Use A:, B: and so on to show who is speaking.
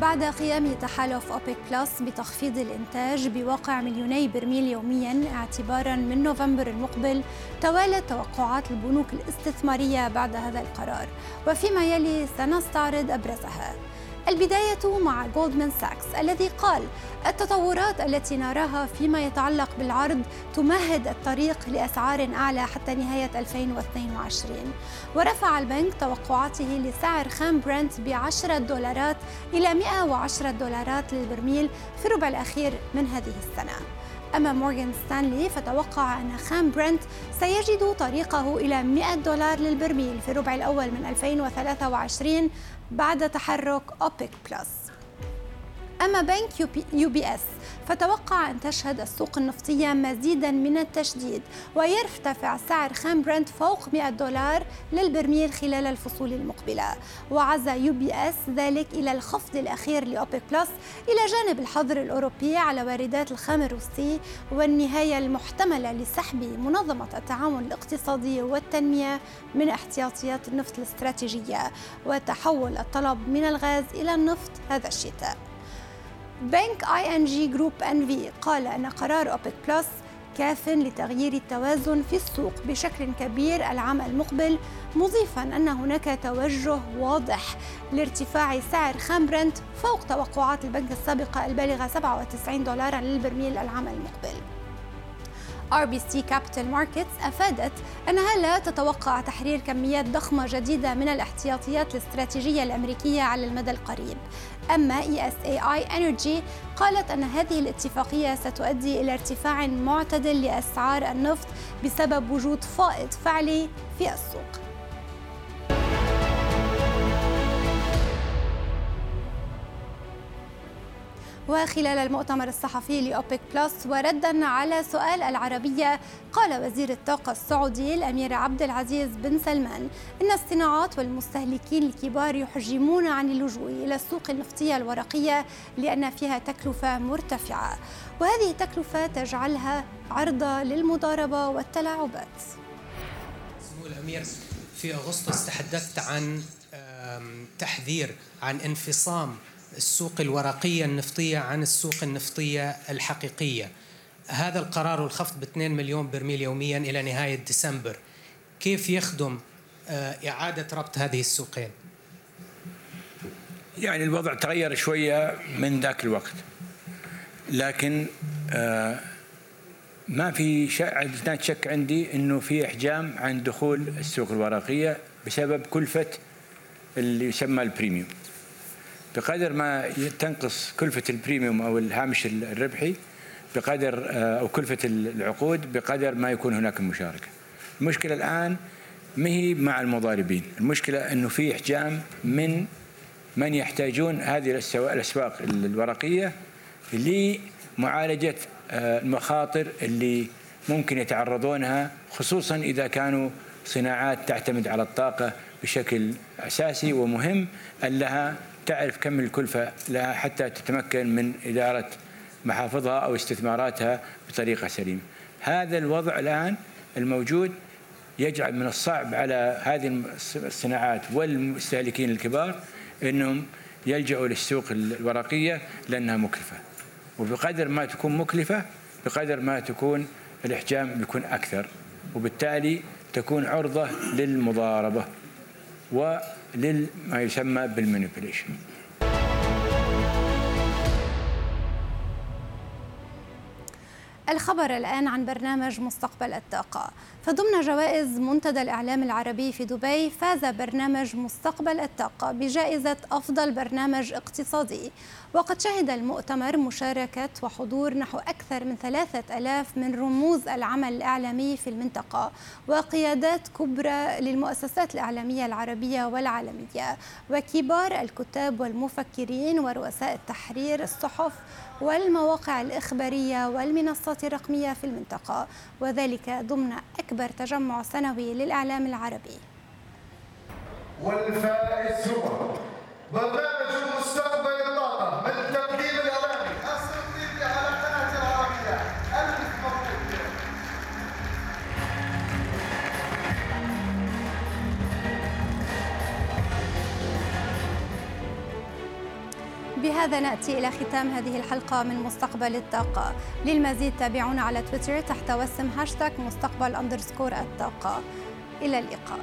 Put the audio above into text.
A: بعد قيام تحالف أوبيك بلس بتخفيض الإنتاج بواقع مليوني برميل يوميا اعتبارا من نوفمبر المقبل توالت توقعات البنوك الاستثمارية بعد هذا القرار. وفيما يلي سنستعرض أبرزها. البداية مع جولدمان ساكس الذي قال التطورات التي نراها فيما يتعلق بالعرض تمهد الطريق لأسعار أعلى حتى نهاية 2022 ورفع البنك توقعاته لسعر خام برنت ب 10 دولارات إلى 110 دولارات للبرميل في الربع الأخير من هذه السنة. أما مورغان ستانلي فتوقع أن خام برنت سيجد طريقه إلى 100 دولار للبرميل في الربع الأول من 2023 بعد تحرك أوبيك بلس. أما بنك يو بي إس فتوقع أن تشهد السوق النفطية مزيدا من التشديد ويرتفع سعر خام برنت فوق 100 دولار للبرميل خلال الفصول المقبلة. وعزى يو بي إس ذلك إلى الخفض الأخير لأوبيك بلس إلى جانب الحظر الأوروبي على واردات الخام الروسي والنهاية المحتملة لسحب منظمة التعاون الاقتصادي والتنمية من احتياطيات النفط الاستراتيجية وتحول الطلب من الغاز إلى النفط هذا الشتاء. بنك اي ان جي جروب ان في قال أن قرار أوبك بلس كاف لتغيير التوازن في السوق بشكل كبير العام المقبل مضيفا أن هناك توجه واضح لارتفاع سعر خام برنت فوق توقعات البنك السابقه البالغه 97 دولارا للبرميل العام المقبل. RBC Capital Markets أفادت أنها لا تتوقع تحرير كميات ضخمة جديدة من الاحتياطيات الاستراتيجية الأمريكية على المدى القريب. أما ESAI Energy قالت أن هذه الاتفاقية ستؤدي إلى ارتفاع معتدل لأسعار النفط بسبب وجود فائض فعلي في السوق. وخلال المؤتمر الصحفي لأوبك بلس وردا على سؤال العربية قال وزير الطاقة السعودي الأمير عبد العزيز بن سلمان إن الصناعات والمستهلكين الكبار يحجمون عن اللجوء إلى السوق النفطية الورقية لأن فيها تكلفة مرتفعة. وهذه التكلفة تجعلها عرضة للمضاربة والتلاعبات.
B: سمو الأمير في أغسطس تحدثت عن تحذير عن انفصام السوق الورقية النفطية عن السوق النفطية الحقيقية. هذا القرار والخفض ب 2 مليون برميل يوميا إلى نهاية ديسمبر. كيف يخدم آه، إعادة ربط هذه السوقين؟
C: يعني الوضع تغير شوية من ذاك الوقت. لكن آه، ما في شك عندي إنه في إحجام عن دخول السوق الورقية بسبب كلفة اللي يسمى ال premium. بقدر ما تنقص كلفة ال premium أو الهامش الربحي بقدر آه، أو كلفة العقود بقدر ما يكون هناك مشاركة. المشكلة الآن ما هي مع المضاربين؟ المشكلة أنه في إحجام من من يحتاجون هذه الأسواق الورقية لمعالجة آه، المخاطر اللي ممكن يتعرضونها خصوصا إذا كانوا صناعات تعتمد على الطاقة بشكل أساسي ومهم أن لها تعرف كم الكلفة لها حتى تتمكن من إدارة محافظها أو استثماراتها بطريقة سليمة. هذا الوضع الآن الموجود يجعل من الصعب على هذه الصناعات والمستهلكين الكبار أنهم يلجأوا للسوق الورقية لأنها مكلفة. وبقدر ما تكون مكلفة بقدر ما تكون الإحجام بيكون أكثر وبالتالي تكون عرضة للمضاربة. ولما يسمى بالمانيبيوليشن.
A: الخبر الآن عن برنامج مستقبل الطاقة. فضمن جوائز منتدى الإعلام العربي في دبي فاز برنامج مستقبل الطاقة بجائزة أفضل برنامج اقتصادي. وقد شهد المؤتمر مشاركة وحضور نحو أكثر من ثلاثة ألاف من رموز العمل الإعلامي في المنطقة وقيادات كبرى للمؤسسات الإعلامية العربية والعالمية وكبار الكتاب والمفكرين ورؤساء التحرير الصحف والمواقع الإخبارية والمنصات الرقمية في المنطقة وذلك ضمن أكبر تجمع سنوي للإعلام العربي.
D: والفائز هو برنامج
A: بهذا نأتي إلى ختام هذه الحلقة من مستقبل الطاقة. للمزيد تابعونا على تويتر تحت وسم هاشتاغ مستقبل أندرسكور الطاقة. إلى اللقاء.